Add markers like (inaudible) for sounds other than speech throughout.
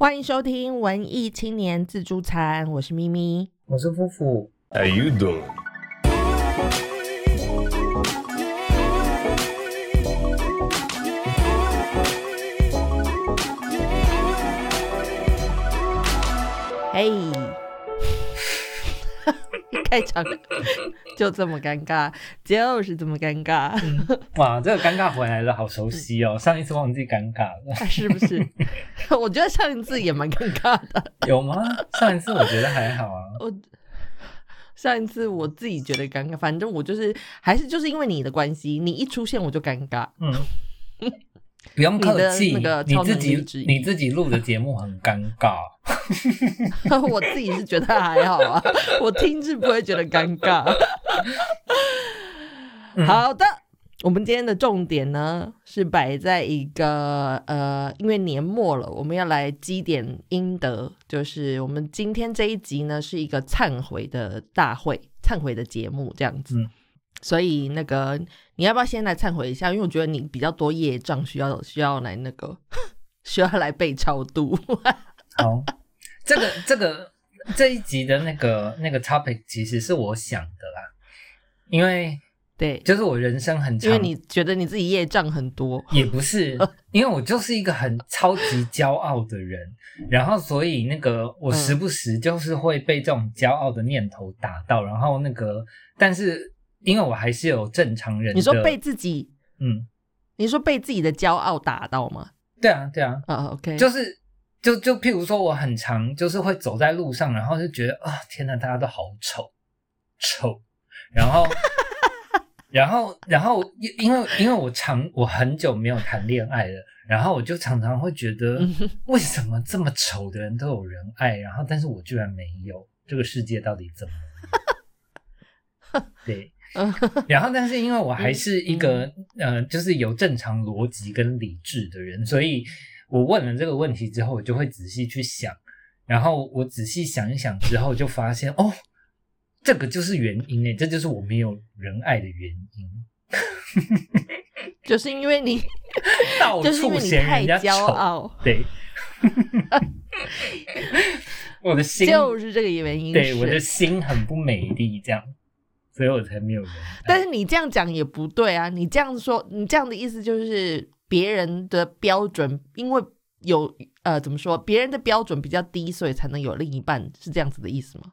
欢迎收听文艺青年自助餐，我是咪咪。我是夫妇，How you doing? 嘿，(laughs) 开场 (laughs) 就这么尴尬，就是这么尴尬，哇，这个尴尬回来了，好熟悉哦！上一次忘记尴尬了，是不是？(laughs) 我觉得上一次也蛮尴尬的。有吗？上一次我觉得还好啊。我上一次我自己觉得尴尬，反正我就是还是就是因为你的关系，你一出现我就尴尬。嗯，不用客气，你你自己你自己录的节目很尴尬。(laughs) 我自己是觉得还好啊，(laughs) 我听是不会觉得尴尬。嗯好的，我们今天的重点呢是摆在一个呃，因为年末了，我们要来积点阴德，就是我们今天这一集呢是一个忏悔的大会，忏悔的节目这样子。嗯所以那个你要不要先来忏悔一下？因为我觉得你比较多业障，需要需要来那个 (laughs) 需要来被超度。好，(laughs) 这个这个这一集的那个那个 topic 其实是我想的啦，因为对，就是我人生很长，因为你觉得你自己业障很多，也不是，因为我就是一个很超级骄傲的人，然后所以那个我时不时就是会被这种骄傲的念头打到，然后那个，但是因为我还是有正常人，你说被自己，嗯，你说被自己的骄傲打到吗？对啊，对啊，啊，OK，就是就就譬如说我很常就是会走在路上，然后就觉得啊、天哪，大家都好丑丑，然后。(laughs) 然后，然后，因因为因为我长我很久没有谈恋爱了，然后我就常常会觉得，(laughs) 为什么这么丑的人都有人爱，然后但是我居然没有，这个世界到底怎么了？(laughs) 对，(laughs) 然后但是因为我还是一个呃，就是有正常逻辑跟理智的人，所以我问了这个问题之后，我就会仔细去想，然后我仔细想一想之后，就发现哦，这个就是原因诶，这就是我没有人爱的原因，就是因为你，到处嫌人家骄丑，傲，(laughs) 对，(laughs) 我的心就是这个原因。对我的心很不美丽，这样，所以我才没有人。但是你这样讲也不对啊！你这样说，你这样的意思就是别人的标准，因为有呃怎么说，别人的标准比较低，所以才能有另一半，是这样子的意思吗？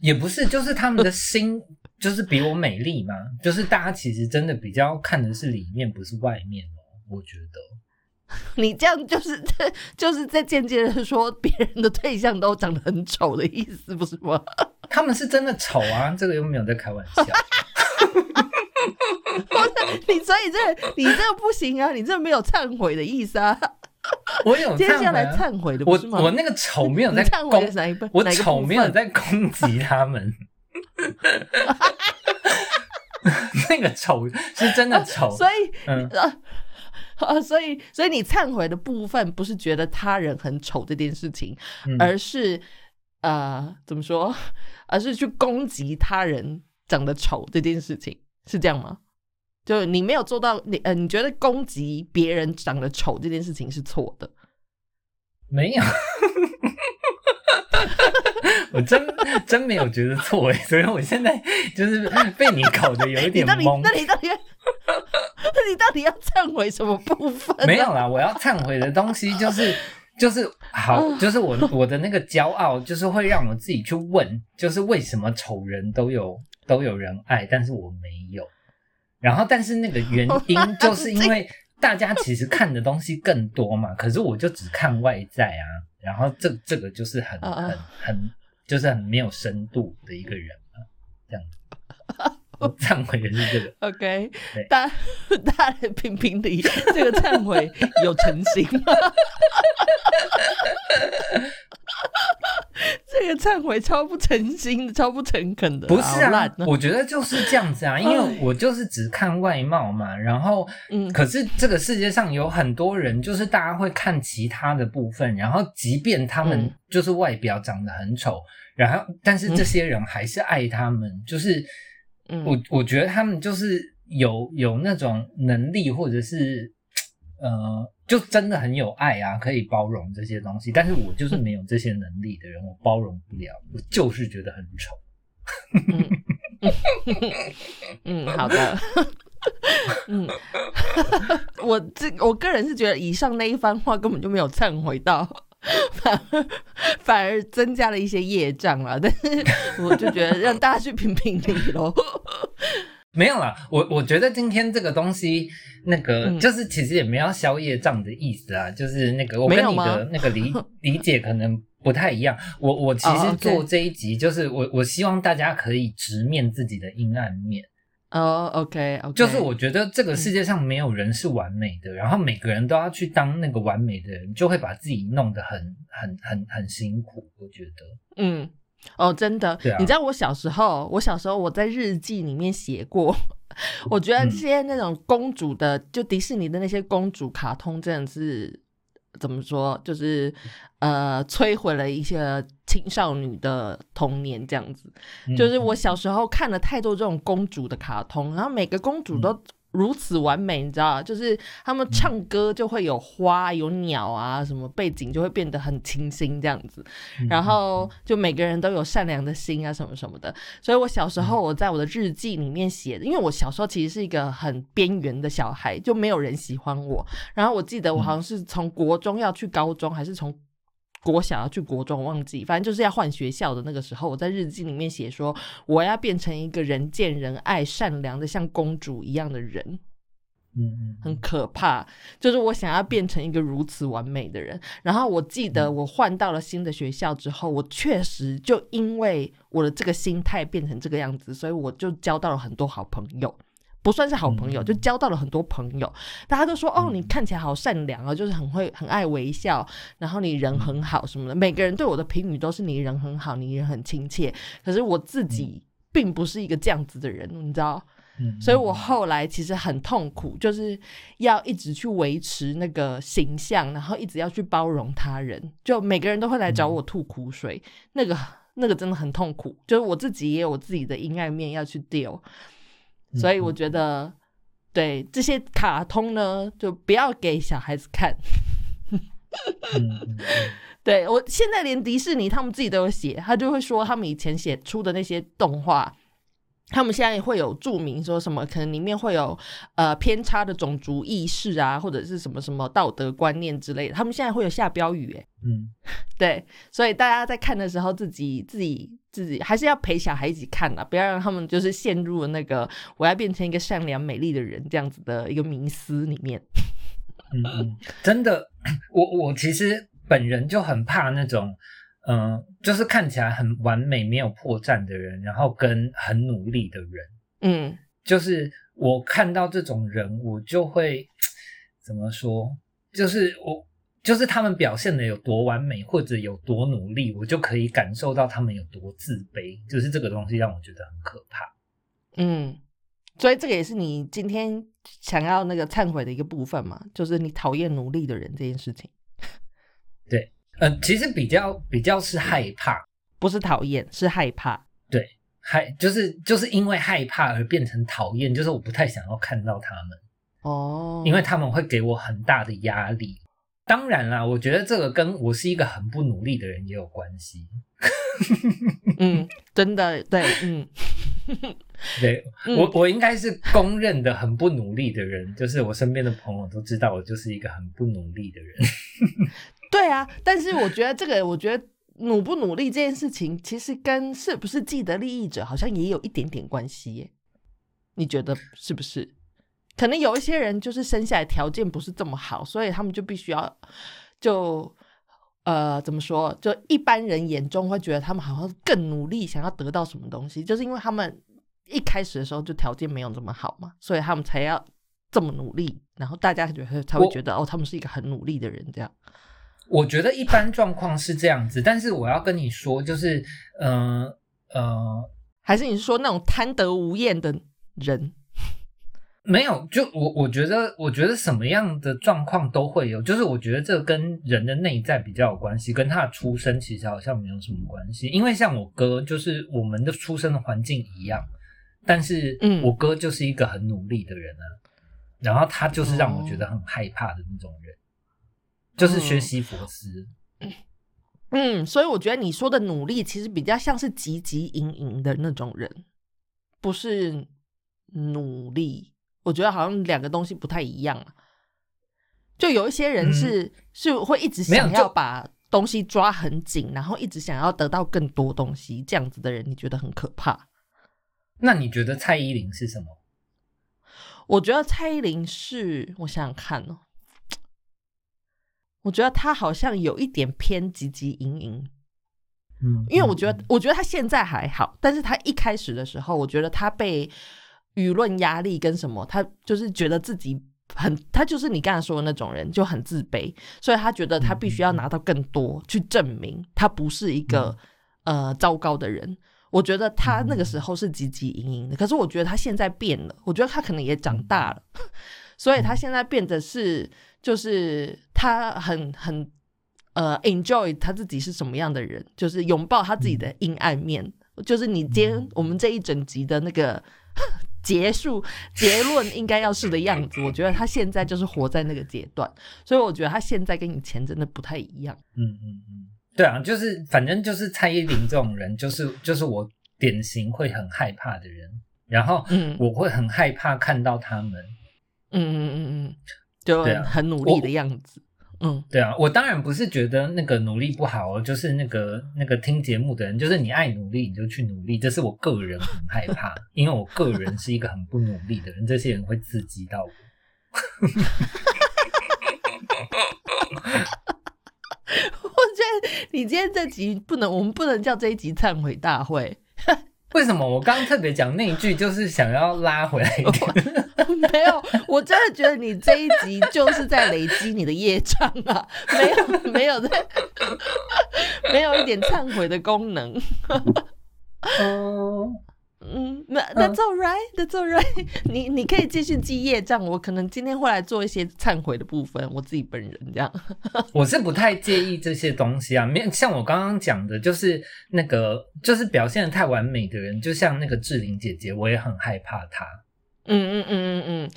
也不是，就是他们的心就是比我美丽嘛，就是大家其实真的比较看的是里面，不是外面哦。我觉得，(laughs) 你这样就是就是在间接的说别人的对象都长得很丑的意思，不是吗？他们是真的丑啊，(laughs) 这个又没有在开玩笑。(laughs) 你所以这你这个不行啊，你这没有忏悔的意思啊。(laughs) 我有接下来忏悔的不我？我那个丑没有在你忏悔攻的是哪一部我丑没有在攻击他们。那个丑是真的丑，所以嗯呃呃，所以所以你忏悔的部分不是觉得他人很丑这件事情，嗯而是呃怎么说？而是去攻击他人长得丑这件事情，是这样吗？就你没有做到，你呃，你觉得攻击别人长得丑这件事情是错的？没有，(laughs) 我真真没有觉得错哎，所以我现在就是被你搞得有一点懵那。你到底 (laughs) 那你到底要忏悔什么部分呢？没有啦，我要忏悔的东西就是就是 (laughs) 好，就是我 (laughs) 我的那个骄傲，就是会让我自己去问，就是为什么丑人都有都有人爱，但是我没有。然后，但是那个原因就是因为大家其实看的东西更多嘛，可是我就只看外在啊。然后这这个就是很很很就是很没有深度的一个人嘛，这样子。(laughs) 我忏悔的是这个。(laughs) OK，对。大家 (laughs) 大家来评评理，(laughs) 这个忏悔有诚心吗？这个忏悔超不诚心的，超不诚恳的，不是啊我觉得就是这样子啊，因为我就是只看外貌嘛，然后，嗯。可是这个世界上有很多人，就是大家会看其他的部分，然后即便他们嗯。就是外表长得很丑，然后但是这些人还是爱他们，就是嗯我我觉得他们就是有有那种能力，或者是呃，就真的很有爱啊，可以包容这些东西。但是我就是没有这些能力的人，我包容不了，我就是觉得很丑。(laughs) 嗯，好的。(laughs) 嗯，(laughs) 我这我个人是觉得以上那一番话根本就没有忏悔到，反而反而增加了一些业障了。但是我就觉得让大家去评评理喽。没有啦，我我觉得今天这个东西，那个就是其实也没有消夜障的意思啊，就是那个我跟你的那个理 (laughs) 理解可能不太一样。我我其实做这一集，就是我我希望大家可以直面自己的阴暗面。哦，OK，就是我觉得这个世界上没有人是完美的，然后每个人都要去当那个完美的人，就会把自己弄得很很很很辛苦。我觉得，嗯。哦，真的，你知道我小时候，我小时候我在日记里面写过，(laughs) 我觉得这些那种公主的，就迪士尼的那些公主卡通，真的是怎么说，就是呃，摧毁了一些青少女的童年，这样子。就是我小时候看了太多这种公主的卡通，然后每个公主都。如此完美，你知道就是他们唱歌就会有花、有鸟啊，什么背景就会变得很清新这样子。然后就每个人都有善良的心啊，什么什么的。所以我小时候我在我的日记里面写的，因为我小时候其实是一个很边缘的小孩，就没有人喜欢我。然后我记得我好像是从国中要去高中，还是从。国小要去国中，忘记，反正就是要换学校的那个时候，我在日记里面写说，我要变成一个人见人爱、善良的像公主一样的人。嗯很可怕，就是我想要变成一个如此完美的人。然后我记得我换到了新的学校之后，我确实就因为我的这个心态变成这个样子，所以我就交到了很多好朋友。不算是好朋友，就交到了很多朋友。大家都说：“哦，你看起来好善良啊，就是很会、很爱微笑，然后你人很好什么的。”每个人对我的评语都是你人很好，你人很亲切。可是我自己并不是一个这样子的人，你知道？所以我后来其实很痛苦，就是要一直去维持那个形象，然后一直要去包容他人。就每个人都会来找我吐苦水，那个那个真的很痛苦。就是我自己也有我自己的阴暗面要去丢。所以我觉得，对这些卡通呢，就不要给小孩子看。(laughs) 对我现在连迪士尼他们自己都有写，他就会说他们以前写出的那些动画。他们现在会有注明说什么？可能里面会有呃偏差的种族意识啊，或者是什么什么道德观念之类的。他们现在会有下标语，哎，嗯，(laughs) 对，所以大家在看的时候，自己自己自己还是要陪小孩一起看的，不要让他们就是陷入那个我要变成一个善良美丽的人这样子的一个迷思里面。嗯嗯，真的，(coughs) 我我其实本人就很怕那种。嗯，就是看起来很完美、没有破绽的人，然后跟很努力的人，嗯，就是我看到这种人，我就会怎么说？就是我，就是他们表现的有多完美或者有多努力，我就可以感受到他们有多自卑。就是这个东西让我觉得很可怕。嗯，所以这个也是你今天想要那个忏悔的一个部分嘛？就是你讨厌努力的人这件事情。(laughs) 对。嗯，其实比较比较是害怕，不是讨厌，是害怕。对，害就是就是因为害怕而变成讨厌，就是我不太想要看到他们哦，因为他们会给我很大的压力。当然啦，我觉得这个跟我是一个很不努力的人也有关系。(laughs) 嗯，真的对，嗯，(laughs) 对我我应该是公认的很不努力的人，就是我身边的朋友都知道我就是一个很不努力的人。(laughs) 对啊，但是我觉得这个，我觉得努不努力这件事情，其实跟是不是既得利益者好像也有一点点关系耶。你觉得是不是？可能有一些人就是生下来条件不是这么好，所以他们就必须要就呃怎么说？就一般人眼中会觉得他们好像更努力，想要得到什么东西，就是因为他们一开始的时候就条件没有这么好嘛，所以他们才要这么努力，然后大家觉得才会觉得哦，他们是一个很努力的人这样。我觉得一般状况是这样子，但是我要跟你说，就是，嗯呃，还是你是说那种贪得无厌的人？没有，就我我觉得，我觉得什么样的状况都会有，就是我觉得这跟人的内在比较有关系，跟他的出生其实好像没有什么关系。因为像我哥，就是我们的出生的环境一样，但是，嗯，我哥就是一个很努力的人啊，然后他就是让我觉得很害怕的那种人。就是学习佛师。嗯，所以我觉得你说的努力其实比较像是汲汲营营的那种人，不是努力。我觉得好像两个东西不太一样啊。就有一些人是、是会一直想要把东西抓很紧，然后一直想要得到更多东西，这样子的人你觉得很可怕。那你觉得蔡依林是什么？我觉得蔡依林是，我想想看哦，我觉得他好像有一点偏汲汲营营，嗯，因为我觉得，我觉得他现在还好，但是他一开始的时候，我觉得他被舆论压力跟什么，他就是觉得自己很，他就是你刚才说的那种人，就很自卑，所以他觉得他必须要拿到更多，去证明他不是一个、呃糟糕的人。我觉得他那个时候是汲汲营营的，可是我觉得他现在变了，我觉得他可能也长大了，(laughs) 所以他现在变得是，就是她很很呃 enjoy 他自己是什么样的人，就是拥抱他自己的阴暗面。就是你今天我们这一整集的那个 (laughs) 结束结论应该要是的样子，(laughs) 我觉得他现在就是活在那个阶段，所以我觉得他现在跟以前真的不太一样。嗯嗯嗯，对啊，就是反正就是蔡依林这种人，就是就是我典型会很害怕的人，然后嗯我会很害怕看到他们。嗯嗯嗯嗯，就很努力的样子。嗯对啊，我当然不是觉得那个努力不好哦，就是那个那个听节目的人，就是你爱努力你就去努力，这是我个人很害怕，因为我个人是一个很不努力的人，这些人会刺激到我。(laughs) 我觉得你今天这集不能，我们不能叫这一集忏悔大会。为什么我刚刚特别讲那一句，就是想要拉回来一点？(laughs) 没有，我真的觉得你这一集就是在累积你的业障啊，(laughs) 没有没有在，没有一点忏悔的功能。哦，嗯，那 That's all right, That's all right (laughs) 你你可以继续记业障，我可能今天会来做一些忏悔的部分，我自己本人这样。(laughs) 我是不太介意这些东西啊，没有像我刚刚讲的，就是那个就是表现的太完美的人，就像那个志玲姐姐，我也很害怕她。嗯嗯嗯嗯嗯，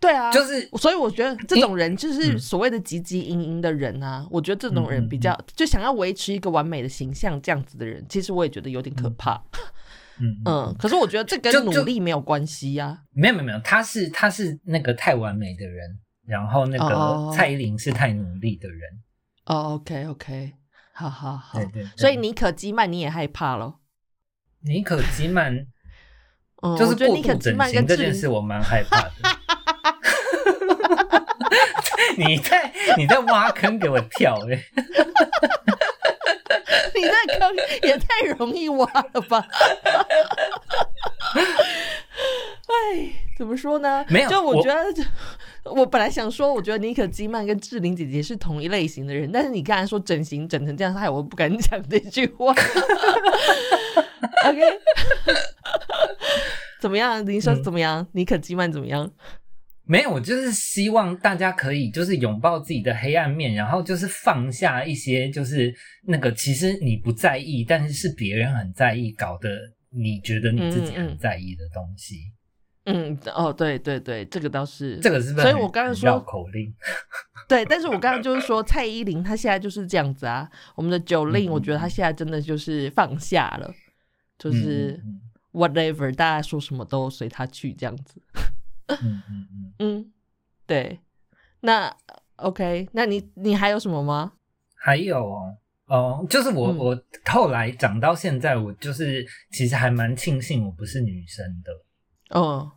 对啊，就是所以我觉得这种人就是嗯所谓的汲汲营营的人啊，我觉得这种人比较就想要维持一个完美的形象，这样子的人，其实我也觉得有点可怕。嗯嗯，可是我觉得这跟努力没有关系呀、没有没有没有，他是他是那个太完美的人，然后那哦个蔡依林是太努力的人。哦，OK OK，好好好对。对对所以妮可基曼你也害怕咯？妮可基曼 (laughs) 嗯，就是觉得妮可过度整形这件事，我蛮害怕的。(laughs) (laughs) 你在你在挖坑给我跳哎、你这坑也太容易挖了吧？(laughs) 哎，怎么说呢？没有就我觉得，我本来想说，我觉得妮可基曼跟志玲姐姐是同一类型的人，但是你刚才说整形整成这样，害我不敢讲这句话。(laughs) OK，(laughs) 怎么样？你说嗯怎么样？妮可基曼怎么样？没有，我就是希望大家可以就是拥抱自己的黑暗面，然后就是放下一些就是那个其实你不在意，但是是别人很在意，搞得你觉得你自己很在意的东西。嗯，哦，对对对，这个倒是这个是不是？所以我刚刚说绕说口令。对，但是我刚刚就是说蔡依林她现在就是这样子啊，我们的九令，嗯我觉得她现在真的就是放下了，就是嗯 whatever，大家说什么都随她去这样子。嗯嗯嗯嗯，嗯，对，那 OK，那你你还有什么吗？还有哦。哦，就是我、嗯我后来长到现在，我就是其实还蛮庆幸我不是女生的，哦，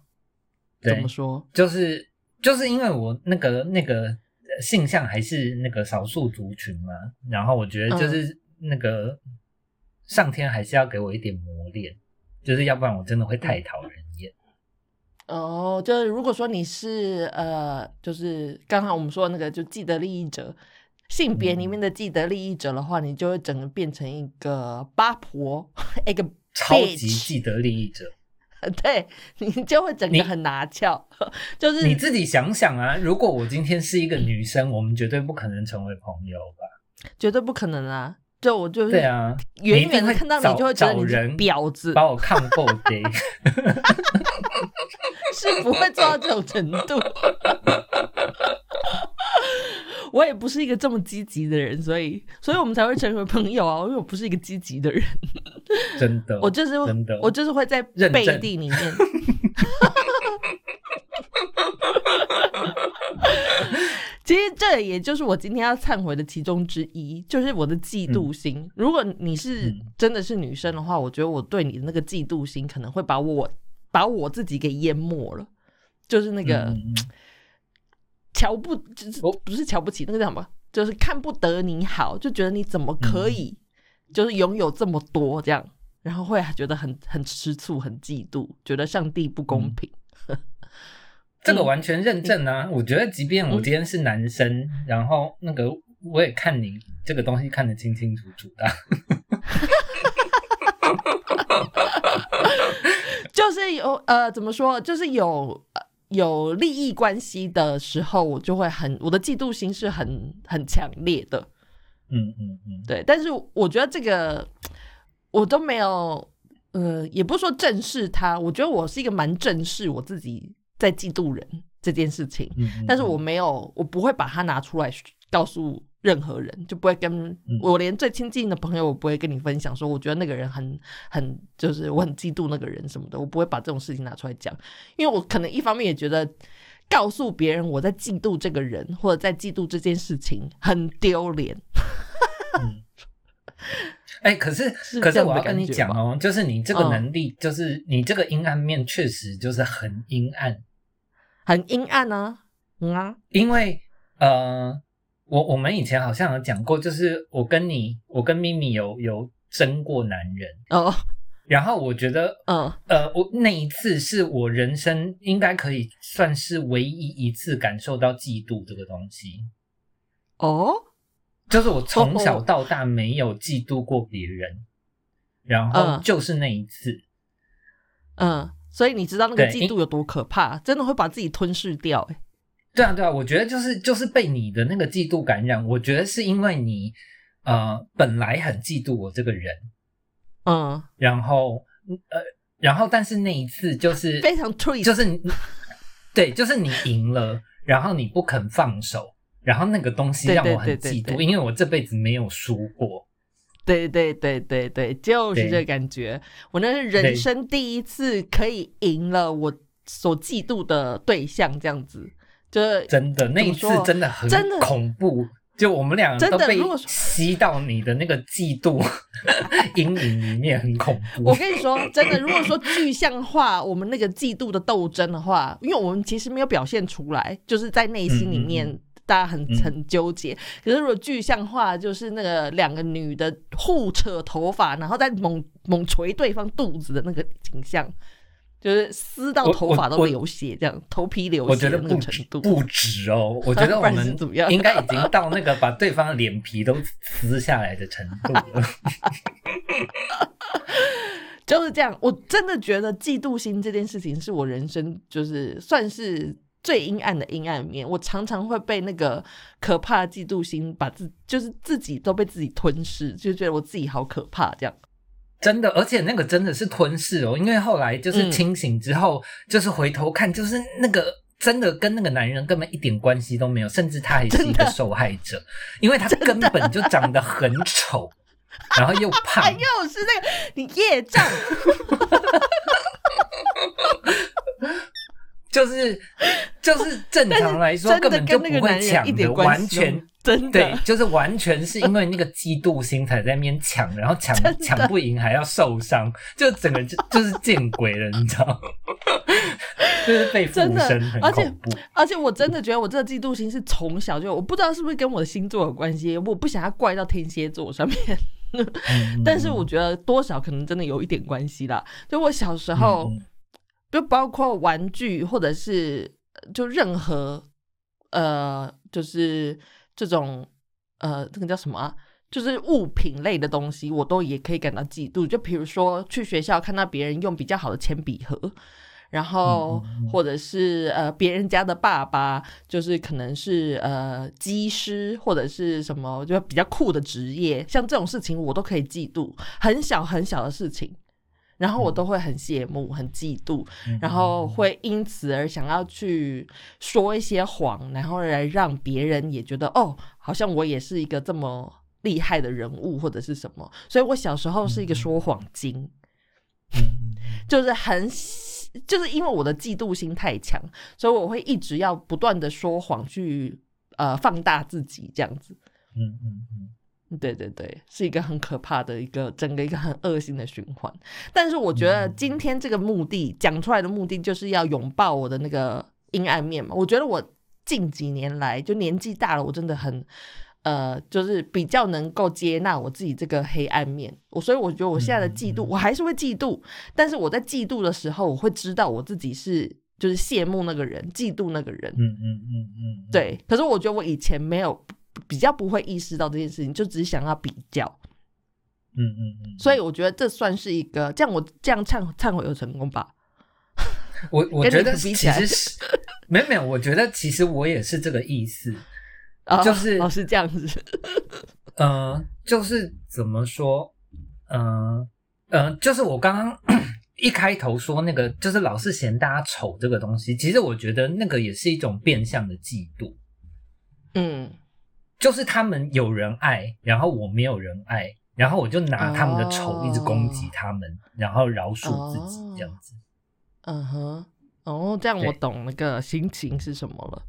怎么说？就是就是因为我那个那个呃性向还是那个少数族群嘛，然后我觉得就是那个上天还是要给我一点磨练，就是要不然我真的会太讨人厌。哦，就是如果说你是呃，就是刚好我们说的那个就既得利益者，性别里面的既得利益者的话，你就会整个变成一个八婆，一个超级既得利益者，(laughs) 对你就会整个很拿翘，(laughs) 就是你自己想想啊，如果我今天是一个女生，我们绝对不可能成为朋友吧？绝对不可能啊！就我就是对啊，远远的看到你就会觉得你是找人婊子，把我看够给。(laughs) 是不会做到这种程度。(laughs) 我也不是一个这么积极的人，所以，所以我们才会成为朋友啊。因为我不是一个积极的人，真的，我就是真的，我就是会在背地里面。(laughs) 其实这也就是我今天要忏悔的其中之一，就是我的嫉妒心。如果你是真的是女生的话，我觉得我对你的那个嫉妒心可能会把我把我自己给淹没了，就是那个瞧不就是不是瞧不起那个叫什么，就是看不得你好，就觉得你怎么可以就是拥有这么多这样，然后会觉得很很吃醋、很嫉妒，觉得上帝不公平。(laughs) 这个完全认证啊！我觉得，即便我今天是男生，然后那个我也看你这个东西看得清清楚楚的。(laughs) 就是有呃，怎么说？就是有有利益关系的时候，我就会很我的嫉妒心是很很强烈的。嗯嗯嗯，对。但是我觉得这个我都没有，呃，也不是说正视他。我觉得我是一个蛮正视我自己。在嫉妒人这件事情，但是我没有，我不会把它拿出来告诉任何人，就不会跟我连最亲近的朋友，我不会跟你分享说，我觉得那个人很很，就是我很嫉妒那个人什么的，我不会把这种事情拿出来讲，因为我可能一方面也觉得告诉别人我在嫉妒这个人或者在嫉妒这件事情很丢脸。哎，可是 (laughs) 可是我要跟你讲哦，就是你这个能力，就是你这个阴暗面确实就是很阴暗。很阴暗啊，嗯啊，因为呃，我我们以前好像有讲过，就是我跟你，我跟咪咪有有争过男人哦，然后我觉得，嗯呃，我那一次是我人生应该可以算是唯一一次感受到嫉妒这个东西，哦，就是我从小到大没有嫉妒过别人，然后就是那一次，嗯。所以你知道那个嫉妒有多可怕？真的会把自己吞噬掉。哎，对啊，对啊，我觉得就是就是被你的那个嫉妒感染。我觉得是因为你呃本来很嫉妒我这个人，嗯，然后呃，然后但是那一次就是 (laughs) 非常 t r 就是 (laughs) 对，就是你赢了，然后你不肯放手，然后那个东西让我很嫉妒，因为我这辈子没有输过。对对对对对，就是这感觉。我那是人生第一次可以赢了我所嫉妒的对象，这样子，就是真的那一次真的很真的恐怖。就我们两个都被吸到你的那个嫉妒 (laughs) 阴影里面，很恐怖。我跟你说，真的，如果说具象化我们那个嫉妒的斗争的话，因为我们其实没有表现出来，就是在内心里面。大家很很纠结，可是如果具象化，就是那个两个女的互扯头发，然后再猛猛捶对方肚子的那个景象，就是撕到头发都流血，这样头皮流血的那个程度，不止哦。我觉得 (laughs) 我们 (laughs) 应该已经到那个把对方脸皮都撕下来的程度了。(laughs) 就是这样，我真的觉得嫉妒心这件事情是我人生就是算是。最阴暗的阴暗面，我常常会被那个可怕的嫉妒心把自就是自己都被自己吞噬，就觉得我自己好可怕这样。真的，而且那个真的是吞噬哦，因为后来就是清醒之后，就是回头看，就是那个真的跟那个男人根本一点关系都没有，甚至他还是一个受害者，因为他根本就长得很丑，然后又胖，(laughs) 又是那个你业障。(laughs) (laughs) 就是就是正常来说根本就不会抢的，完全真对，就是完全是因为那个嫉妒心才在那边抢，然后抢抢不赢还要受伤，就整个就就是见鬼了，你知道？(laughs) 就是被附身，而且而且我真的觉得我这个嫉妒心是从小就，我不知道是不是跟我的星座有关系，我不想要怪到天蝎座上面，(laughs) 但是我觉得多少可能真的有一点关系啦。就我小时候。就包括玩具，或者是就任何呃，就是这种呃，这个叫什么啊？就是物品类的东西，我都也可以感到嫉妒。就比如说去学校看到别人用比较好的铅笔盒，然后或者是呃别人家的爸爸，就是可能是呃机师或者是什么，就比较酷的职业，像这种事情我都可以嫉妒。很小很小的事情。然后我都会很羡慕、很嫉妒，嗯然后会因此而想要去说一些谎，然后来让别人也觉得哦，好像我也是一个这么厉害的人物或者是什么。所以我小时候是一个说谎精，就是很就是因为我的嫉妒心太强，所以我会一直要不断的说谎去呃放大自己这样子。嗯嗯嗯对对对，是一个很可怕的一个整个一个很恶性的循环。但是我觉得今天这个目的讲出来的目的，就是要拥抱我的那个阴暗面嘛。我觉得我近几年来就年纪大了，我真的很呃，就是比较能够接纳我自己这个黑暗面。我所以我觉得我现在的嫉妒，我还是会嫉妒，但是我在嫉妒的时候，我会知道我自己是就是羡慕那个人，嫉妒那个人。嗯嗯嗯嗯，对，可是我觉得我以前没有比较不会意识到这件事情，就只是想要比较。嗯嗯嗯，所以我觉得这算是一个，这样我这样忏忏悔有成功吧？我我觉得比起来其实是没有没有，我觉得其实我也是这个意思，(laughs) 哦就是哦是这样子，(laughs) 呃，就是怎么说，嗯、呃、就是我刚刚 (coughs) 一开头说那个，就是老是嫌大家丑这个东西，其实我觉得那个也是一种变相的嫉妒，嗯，就是他们有人爱，然后我没有人爱，然后我就拿他们的丑哦一直攻击他们，然后饶恕自己这样子。嗯哼，哦，这样我懂那个心情是什么了。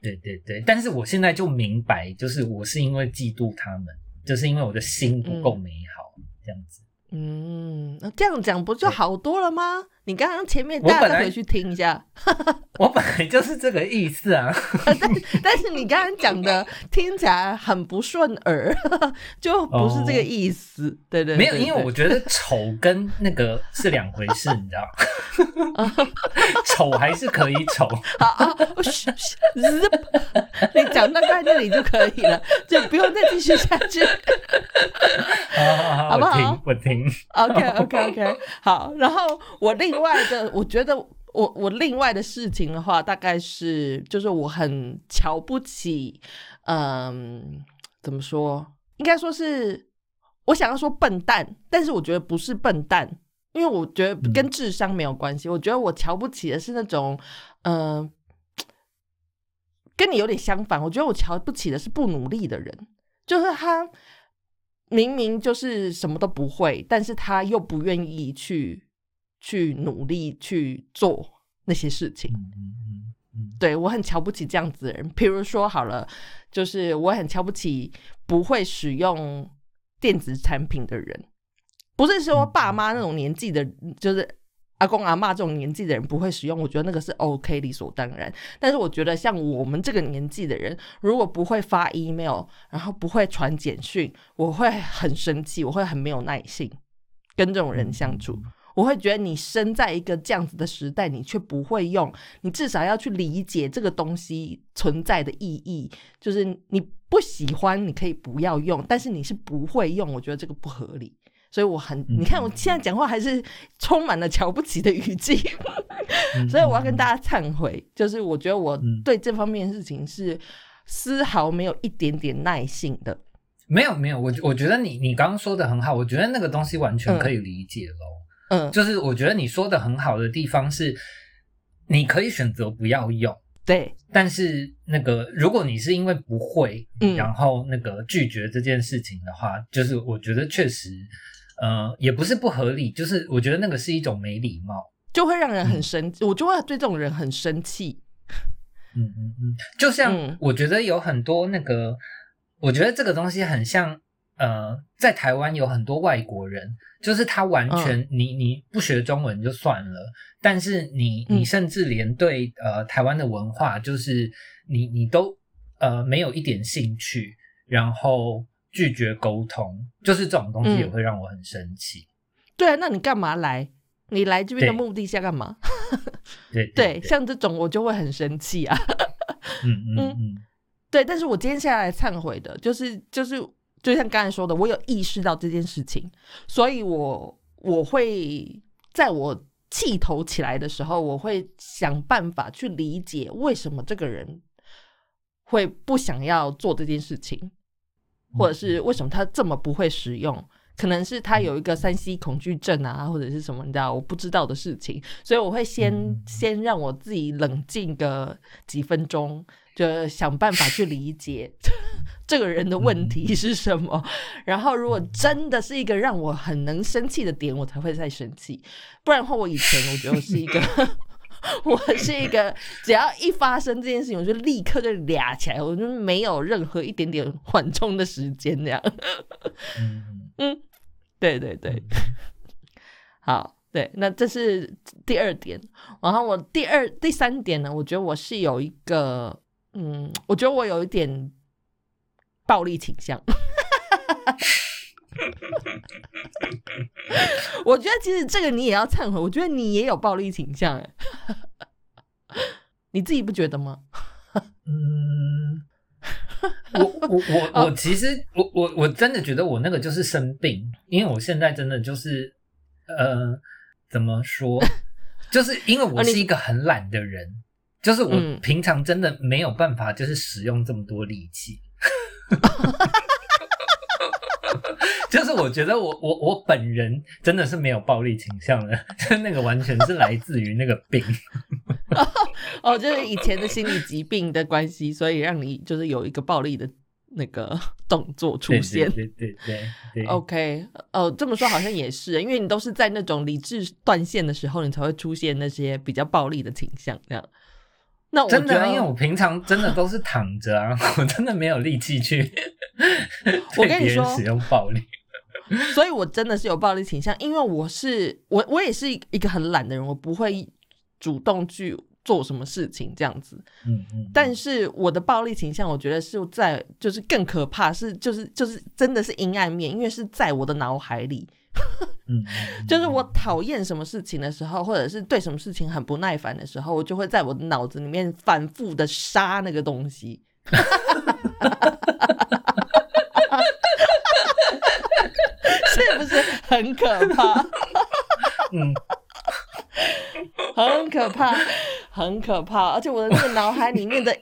对对对，但是我现在就明白，就是我是因为嫉妒他们，就是因为我的心不够美好，这样子。嗯，那这样讲不就好多了吗？你刚刚前面我本来大家再回去听一下，(laughs) 我本来就是这个意思啊。(laughs) 但但是你刚刚讲的 (laughs) 听起来很不顺耳，就不是这个意思。对对，没有，因为我觉得丑跟那个是两回事，你知道？丑还是可以丑，好啊，嘘嘘你讲到在那里就可以了，就不用再继续下去。好好好，好不好我听，我听。OK OK OK，好。然后我另另外的，我觉得我我另外的事情的话，大概是就是我很瞧不起，嗯，怎么说？应该说是我想要说笨蛋，但是我觉得不是笨蛋，因为我觉得跟智商没有关系。我觉得我瞧不起的是那种，嗯、跟你有点相反。我觉得我瞧不起的是不努力的人，就是他明明就是什么都不会，但是他又不愿意去去努力去做那些事情。嗯对我很瞧不起这样子的人。比如说好了，就是我很瞧不起不会使用电子产品的人，不是说爸妈那种年纪的，就是阿公阿妈这种年纪的人不会使用，我觉得那个是 OK 理所当然。但是我觉得像我们这个年纪的人，如果不会发 email，然后不会传简讯，我会很生气，我会很没有耐性跟这种人相处。我会觉得你生在一个这样子的时代，你却不会用，你至少要去理解这个东西存在的意义。就是你不喜欢，你可以不要用，但是你是不会用，我觉得这个不合理。所以我很，你看我现在讲话还是充满了瞧不起的语气，(laughs) 嗯所以我要跟大家忏悔，就是我觉得我嗯对这方面的事情是丝毫没有一点点耐性的。没有没有，我我觉得你你刚刚说的很好，我觉得那个东西完全可以理解喽。嗯，就是我觉得你说的很好的地方是，你可以选择不要用，对，但是那个如果你是因为不会，嗯然后那个拒绝这件事情的话，就是我觉得确实，呃，也不是不合理，就是我觉得那个是一种没礼貌。就会让人很生，我就会对这种人很生气。嗯嗯嗯，就像嗯我觉得有很多那个，我觉得这个东西很像，呃，在台湾有很多外国人，就是他完全、你你不学中文就算了，但是你你嗯甚至连对呃台湾的文化，就是你你都呃没有一点兴趣，然后拒绝沟通，就是这种东西也嗯会让我很生气。对啊，那你干嘛来？你来这边的目的是要干嘛？(laughs) 对对，对，像这种我就会很生气啊。(laughs) 嗯嗯嗯对，但是我今天下来忏悔的，就是就是就像刚才说的，我有意识到这件事情，所以我我会在我气头起来的时候，我会想办法去理解为什么这个人会不想要做这件事情，或者是为什么他这么不会使用可能是他有一个三 C 恐惧症啊，或者是什么你知道我不知道的事情，所以我会先、嗯。先让我自己冷静个几分钟，就想办法去理解这个人的问题是什么。(laughs) 然后如果真的是一个让我很能生气的点，我才会再生气。不然的话，我以前我觉得我是一个。(laughs) 我是一个，只要一发生这件事情，我就立刻就俩起来，我就没有任何一点点缓冲的时间，这样。嗯 (laughs) 嗯，对对对，好，对，那这是第二点。然后我第二、第三点呢，我觉得我是有一个，嗯，我觉得我有一点暴力倾向。(laughs) 我觉得其实这个你也要忏悔，我觉得你也有暴力倾向，哎，(laughs) 你自己不觉得吗？嗯，(laughs) 我我我我其实我我我真的觉得我那个就是生病，因为我现在真的就是呃，怎么说？就是因为我是一个很懒的人，就是我嗯平常真的没有办法，就是使用这么多力气。(laughs) 就是我觉得我我我本人真的是没有暴力倾向的，就 (laughs) 那个完全是来自于那个病。(laughs) 哦，就是以前的心理疾病的关系，所以让你就是有一个暴力的那个动作出对现。对对对对对。OK，哦，这么说好像也是，因为你都是在那种理智断线的时候，你才会出现那些比较暴力的倾向，这样。那我真的因为我平常真的都是躺着啊，(laughs) 我真的没有力气去 (laughs) 我对跟你说别人使用暴力。(laughs) 所以我真的是有暴力倾向，因为我是我我也是一个很懒的人，我不会主动去做什么事情这样子。嗯嗯，但是我的暴力倾向，我觉得是在就是更可怕，是就是就是真的是阴暗面，因为是在我的脑海里。嗯嗯就是我讨厌什么事情的时候，或者是对什么事情很不耐烦的时候，我就会在我的脑子里面反复的杀那个东西。(laughs) 是不是很可怕？(laughs) 嗯很可怕，很可怕！而且我的那个脑海里面的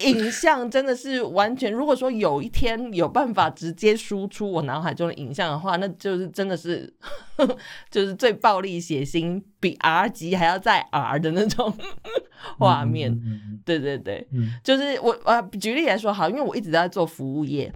影像真的是完全，如果说有一天有办法直接输出我脑海中的影像的话，那就是真的是 (laughs) 就是最暴力、血腥，比 R 级还要再 R 的那种 (laughs) 画面。嗯嗯对对对，嗯就是我呃，举例来说好，因为我一直在做服务业，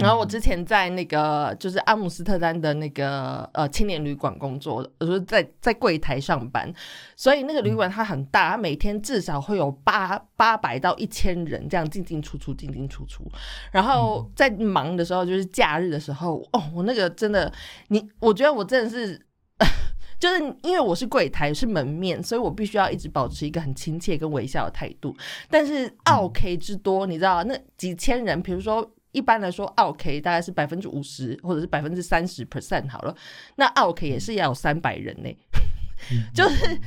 然后我之前在那个就是阿姆斯特丹的那个呃青年旅馆工作，我说在在柜台上班，所以那个旅馆它很大，它每天至少会有八八百到一千人这样进进出出进进出出，然后在忙的时候就是假日的时候，哦，我那个真的你，我觉得我真的是。(laughs) 就是因为我是柜台是门面，所以我必须要一直保持一个很亲切跟微笑的态度。但是 OK 之多，你知道那几千人，比如说一般来说，OK 大概是百分之五十或者是百分之三十 percent 好了，那 OK 也是要有三百人呢、嗯。(laughs) 就是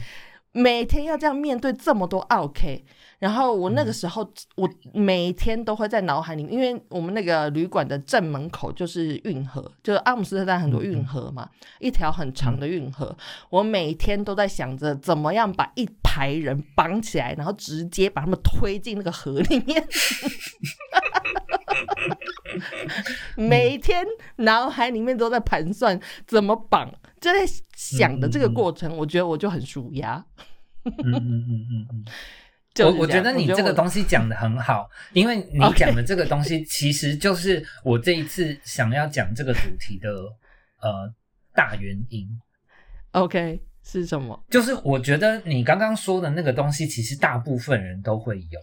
每天要这样面对这么多 OK，然后我那个时候我每天都会在脑海里面，因为我们那个旅馆的正门口就是运河，就是阿姆斯特丹很多运河嘛，一条很长的运河，我每天都在想着怎么样把一排人绑起来，然后直接把他们推进那个河里面。(laughs) (laughs) 每天脑海里面都在盘算怎么绑，就在想的这个过程，我觉得我就很舒压。嗯嗯嗯嗯嗯。(laughs) 我我觉得你这个东西讲的很好，因为你讲的 (laughs) 这个东西其实就是我这一次想要讲这个主题的呃大原因。OK 是什么？就是我觉得你刚刚说的那个东西，其实大部分人都会有。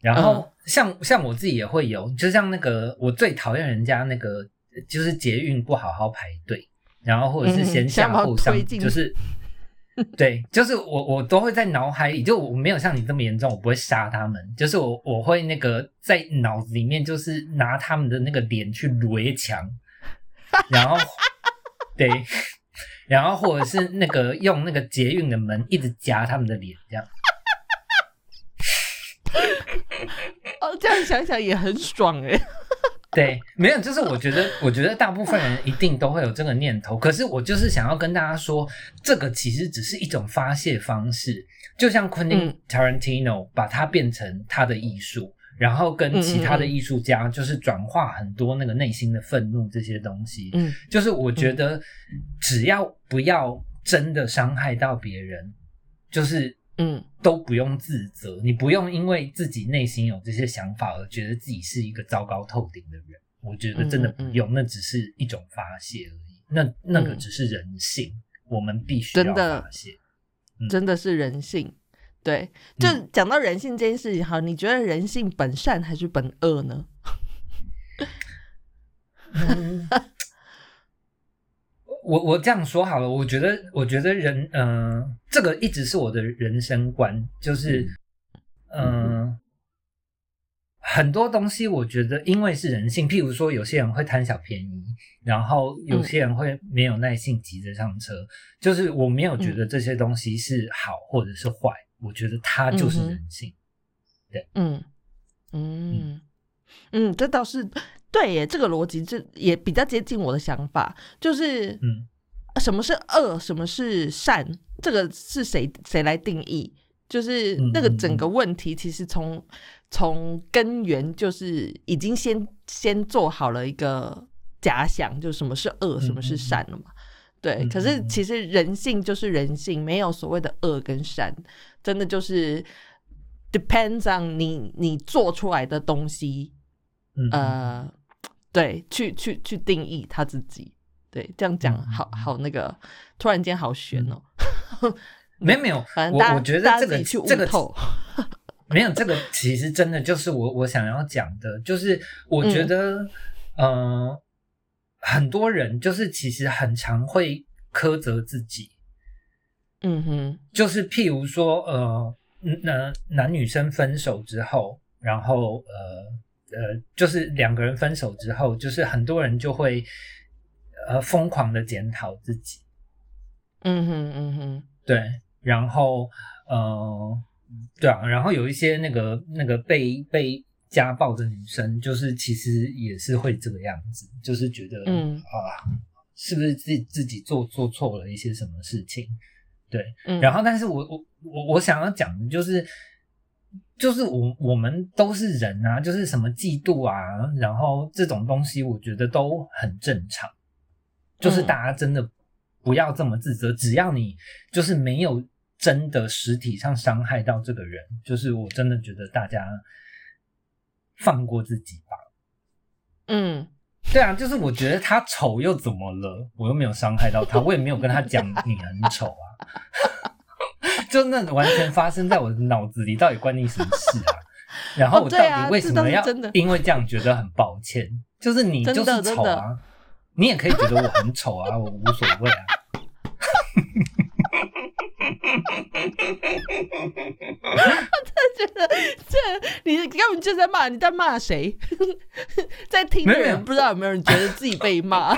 然嗯后像、像我自己也会有，就像那个我最讨厌人家那个就是捷运不好好排队，然后或者是先下后上，就是 (laughs) 对，就是我我都会在脑海里，就我没有像你这么严重，我不会杀他们，就是我我会那个在脑子里面就是拿他们的那个脸去围墙，然后 (laughs) 对。然后或者是那个用那个捷运的门一直夹他们的脸，这样。(laughs) 哦，这样想想也很爽哎、(laughs) 对，没有，就是我觉得，我觉得大部分人一定都会有这个念头。可是我就是想要跟大家说，这个其实只是一种发泄方式，就像 Quentin 嗯 Tarantino 把它变成他的艺术，然后跟其他的艺术家就是转化很多那个内心的愤怒这些东西。嗯就是我觉得只要不要真的伤害到别人，就是嗯都不用自责，你不用因为自己内心有这些想法而觉得自己是一个糟糕透顶的人。我觉得真的不用，那只是一种发泄而已。那那个嗯只是人性，我们必须要真的发泄。嗯真的是人性。对，就讲到人性这件事情，好，你觉得人性本善还是本恶呢？嗯，我我这样说好了，我觉得我觉得人，嗯、这个一直是我的人生观，就是，嗯、很多东西我觉得因为是人性，譬如说有些人会贪小便宜，然后有些人会没有耐性急着上车，就是我没有觉得这些东西是好或者是坏，我觉得它就是人性。对嗯嗯嗯，这倒是对耶，这个逻辑这也比较接近我的想法，就是嗯。什么是恶，什么是善，这个是谁谁来定义？就是嗯那个整个问题，其实从从根源就是已经先先做好了一个假想，就什么是恶，什么是善了嘛。对，嗯可是其实人性就是人性，没有所谓的恶跟善，真的就是 depends on 你你做出来的东西，嗯。呃，对，去去去定义他自己。对，这样讲好好那个，突然间好悬哦。(laughs) 没有没有，我我觉得这个这个透。没有这个，其实真的就是我我想要讲的，就是我觉得，嗯、呃，很多人就是其实很常会苛责自己，嗯哼，就是譬如说，呃，男男女生分手之后，然后呃呃，就是两个人分手之后，就是很多人就会呃疯狂的检讨自己，嗯哼，嗯哼，对，然后呃，对啊，然后有一些那个那个被被家暴的女生，就是其实也是会这个样子，就是觉得，嗯啊，是不是自己自己做做错了一些什么事情？对，嗯，然后，但是我我我我想要讲的就是，就是我我们都是人啊，就是什么嫉妒啊，然后这种东西，我觉得都很正常。就是嗯大家真的不要这么自责，只要你就是没有真的实体上伤害到这个人，就是我真的觉得大家放过自己吧。嗯，对啊，就是我觉得他丑又怎么了？我又没有伤害到他，我也没有跟他讲你很丑啊。(laughs) 就那完全发生在我的脑子里，到底关你什么事啊？(laughs) 然后我到底为什么要因为这样觉得很抱歉？就是你就是的真的丑啊，你也可以觉得我很丑啊，我无所谓啊。(laughs) 觉得这你根本就在骂，你在骂谁？(laughs) 在听的人不知道有没有人觉得自己被骂？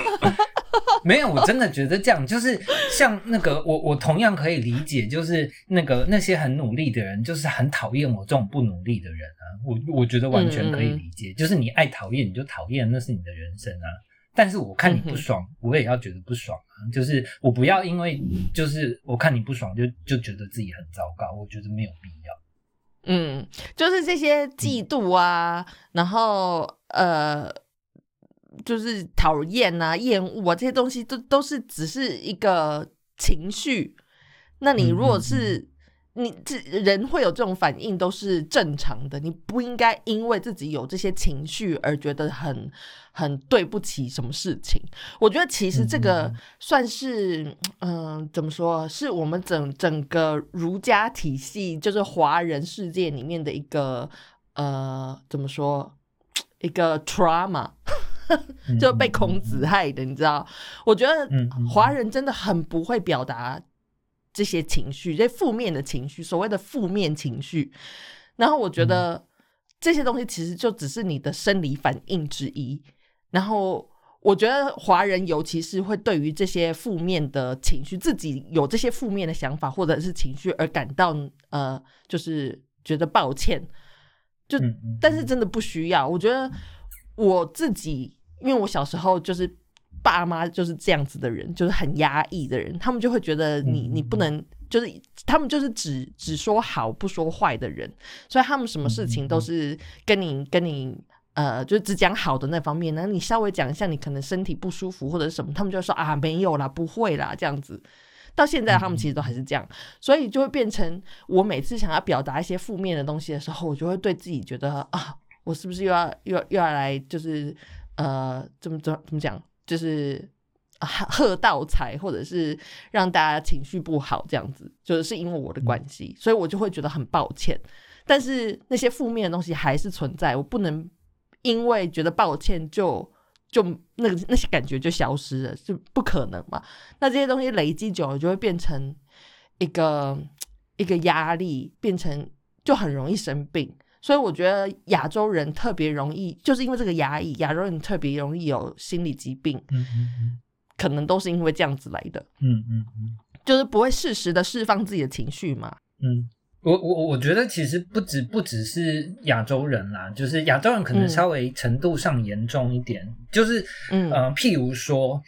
(laughs) 没有，我真的觉得这样，就是像那个我，我同样可以理解，就是那个那些很努力的人，就是很讨厌我这种不努力的人啊。我我觉得完全可以理解，就是你爱讨厌你就讨厌，那是你的人生啊。但是我看你不爽，我也要觉得不爽啊。就是我不要因为就是我看你不爽就就觉得自己很糟糕，我觉得没有必要。嗯，就是这些嫉妒啊，然后呃，就是讨厌啊、厌恶啊这些东西都都是只是一个情绪。那你如果是、你这人会有这种反应，都是正常的。你不应该因为自己有这些情绪而觉得很很对不起什么事情。我觉得其实这个嗯算是，嗯、怎么说，是我们整整个儒家体系，就是华人世界里面的一个呃，怎么说，一个 trauma，(laughs) 就被孔子害的，你知道？我觉得华人真的很不会表达这些情绪，这些负面的情绪，所谓的负面情绪。然后我觉得这些东西其实就只是你的生理反应之一。然后我觉得华人尤其是会对于这些负面的情绪，自己有这些负面的想法或者是情绪而感到呃，就是觉得抱歉。就但是真的不需要。我觉得我自己，因为我小时候就是爸妈就是这样子的人，就是很压抑的人，他们就会觉得你嗯你不能就是他们就是只只说好不说坏的人，所以他们什么事情都是跟你跟你呃，就只讲好的那方面。然后你稍微讲一下你可能身体不舒服或者是什么，他们就说啊没有啦，不会啦这样子。到现在他们其实都还是这样，所以就会变成我每次想要表达一些负面的东西的时候，我就会对自己觉得啊，我是不是又要又要又要来就是呃怎么怎怎么讲，就是喝倒彩，或者是让大家情绪不好这样子，就是是因为我的关系，所以我就会觉得很抱歉。但是那些负面的东西还是存在，我不能因为觉得抱歉就。就那个那些感觉就消失了，是不可能嘛。那这些东西累积久了，就会变成一个一个压力，变成就很容易生病。所以我觉得亚洲人特别容易，就是因为这个压抑，亚洲人特别容易有心理疾病。嗯嗯嗯，可能都是因为这样子来的。嗯嗯嗯，就是不会适时的释放自己的情绪嘛。嗯。我我我觉得其实不止不只是亚洲人啦，就是亚洲人可能稍微程度上严重一点，就是嗯呃，譬如说，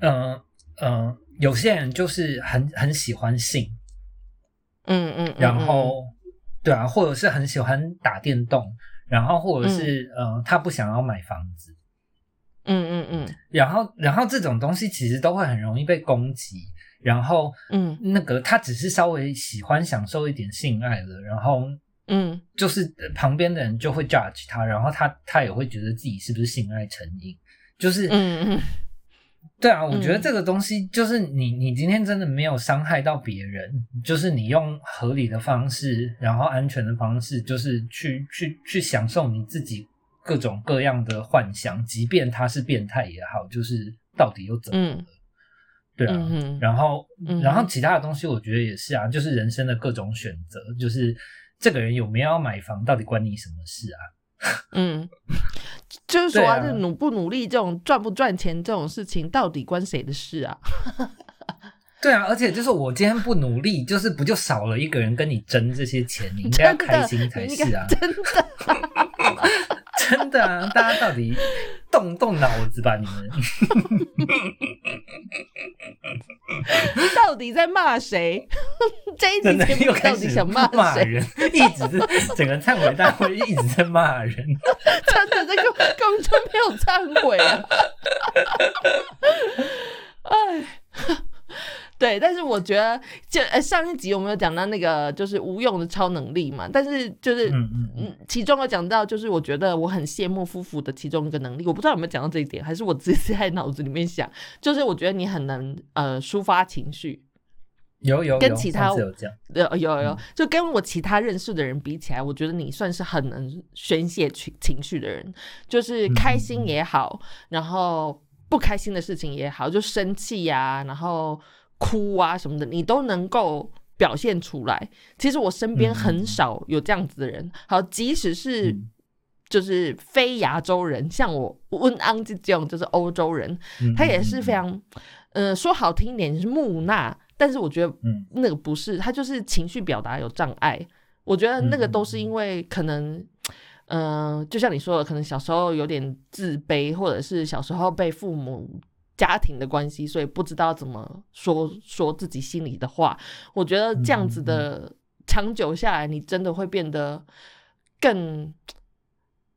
嗯嗯，有些人就是很很喜欢性，嗯嗯，然后对啊，或者是很喜欢打电动，然后或者是嗯，他不想要买房子，嗯嗯嗯，然后然后这种东西其实都会很容易被攻击。然后，嗯，那个他只是稍微喜欢享受一点性爱了，然后，嗯，就是旁边的人就会 judge 他，然后他他也会觉得自己是不是性爱成瘾，就是，嗯嗯，对啊，我觉得这个东西就是你你今天真的没有伤害到别人，就是你用合理的方式，然后安全的方式，就是去去去享受你自己各种各样的幻想，即便他是变态也好，就是到底又怎么了？对啊，然后，然后其他的东西，我觉得也是啊，就是人生的各种选择，就是这个人有没有要买房，到底关你什么事啊？(laughs) 嗯，就是说，就努不努力这种赚不赚钱这种事情，到底关谁的事啊？(laughs) 对啊，而且就是我今天不努力，就是不就少了一个人跟你争这些钱，你应该开心才是啊！真的。真 (laughs) 的啊，(laughs) 大家到底动动脑子吧？你们到底在骂谁？(laughs) 这一集节目到底想骂骂人？一直是 (laughs) 整个忏悔大会一直在骂人，真的这个根本就没有忏悔啊！哎。对，但是我觉得，就呃上一集我们有讲到那个就是无用的超能力嘛，但是就是嗯嗯，其中有讲到，就是我觉得我很羡慕夫妇的其中一个能力，我不知道有没有讲到这一点，还是我自己 (laughs) 在脑子里面想，就是我觉得你很能呃抒发情绪，有有跟其他有有有有，就跟我其他认识的人比起来，我觉得你算是很能宣泄情情绪的人，就是开心也好，然后不开心的事情也好，就生气呀，然后。哭啊什么的，你都能够表现出来。其实我身边很少有这样子的人。好，即使是就是非亚洲人，像我温安这种就是欧洲人，他也是非常，呃，说好听一点是木讷，但是我觉得那个不是，他就是情绪表达有障碍。我觉得那个都是因为可能，嗯，就像你说的，可能小时候有点自卑，或者是小时候被父母。家庭的关系，所以不知道怎么说说自己心里的话。我觉得这样子的长久下来，你真的会变得更，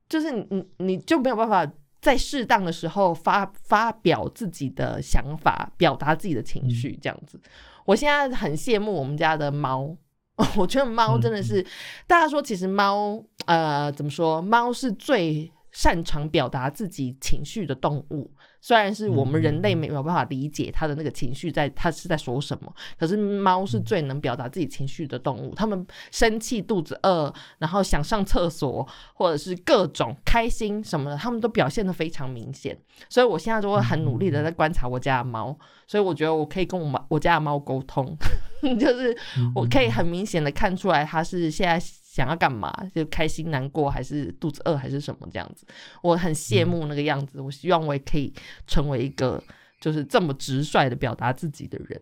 就是你你就没有办法在适当的时候发发表自己的想法，表达自己的情绪。这样子，我现在很羡慕我们家的猫。(laughs) 我觉得猫真的是，大家说其实猫呃怎么说，猫是最擅长表达自己情绪的动物。虽然是我们人类没有办法理解它的那个情绪，在它是在说什么，可是猫是最能表达自己情绪的动物。它们生气、肚子饿，然后想上厕所，或者是各种开心什么的，它们都表现的非常明显。所以我现在就会很努力的在观察我家的猫，所以我觉得我可以跟我猫我家的猫沟通，(laughs) 就是我可以很明显的看出来它是现在。想要干嘛？就开心、难过，还是肚子饿，还是什么这样子？我很羡慕那个样子。我希望我也可以成为一个就是这么直率的表达自己的人。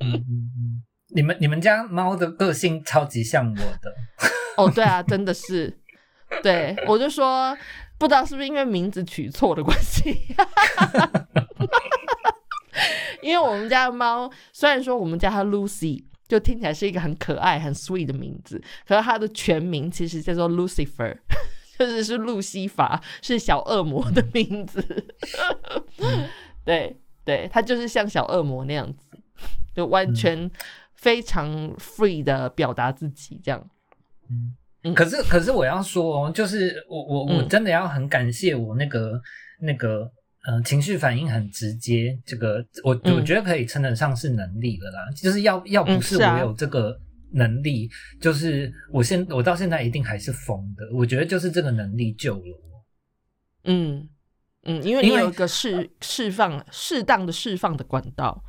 嗯嗯嗯，你们你们家猫的个性超级像我的。(laughs) 哦，对啊，真的是。对，我就说不知道是不是因为名字取错的关系。因 (laughs) (laughs) 因为我们家的猫虽然说我们叫它 Lucy，就听起来是一个很可爱、很 sweet 的名字，可是它的全名其实叫做 Lucifer，(laughs) 就是是路西法，是小恶魔的名字。(laughs) 对对，它就是像小恶魔那样子，就完全非常 free 的表达自己这样。嗯，可是可是我要说哦，就是我我我真的要很感谢我那个那个。嗯，情绪反应很直接，这个我我觉得可以称得上是能力了啦。就是要要不是我有这个能力，就是我现我到现在一定还是疯的。我觉得就是这个能力救了我。嗯嗯，因为你有一个释释放适当的释放的管道。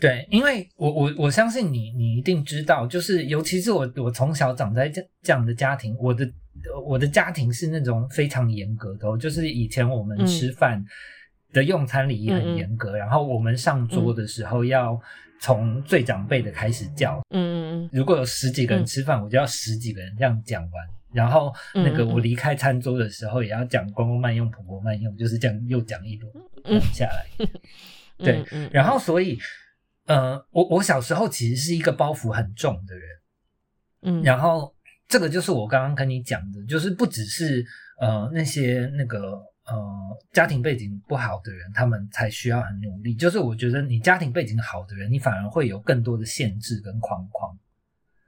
对，因为我我我相信你，你一定知道，就是尤其是我我从小长在这这样的家庭，我的。我的家庭是那种非常严格的，就是以前我们吃饭的用餐礼仪很严格，然后我们上桌的时候要从最长辈的开始叫，嗯嗯嗯，如果有十几个人吃饭，我就要十几个人这样讲完，然后那个我离开餐桌的时候也要讲公公慢用，婆婆慢用，就是这样又讲一轮下来，对，然后所以呃，我我小时候其实是一个包袱很重的人，嗯，然后。这个就是我刚刚跟你讲的，就是不只是呃那些那个呃家庭背景不好的人，他们才需要很努力。就是我觉得你家庭背景好的人，你反而会有更多的限制跟框框。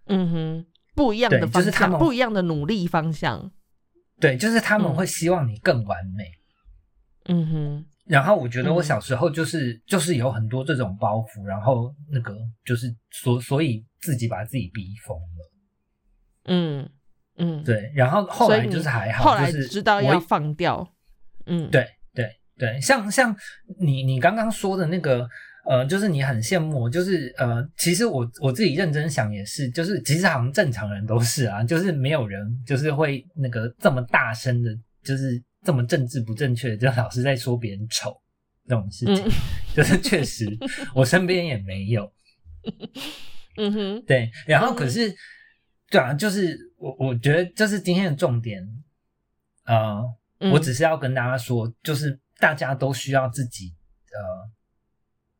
嗯哼，不一样的方向，不一样的努力方向。对，就是他们会希望你更完美。嗯哼。然后我觉得我小时候就是就是有很多这种包袱，然后那个就是所所以自己把自己逼疯了。嗯嗯，对，然后后来就是还好，后来知道要放掉。嗯，对对对，像像你你刚刚说的那个，呃，就是你很羡慕，就是呃，其实我我自己认真想也是，就是其实好像正常人都是啊，就是没有人就是会那个这么大声的，就是这么政治不正确，就老是在说别人丑这种事情，就是确实我身边也没有。嗯哼，对，然后可是。对啊，就是我我觉得这是今天的重点，呃，我只是要跟大家说，就是大家都需要自己，呃，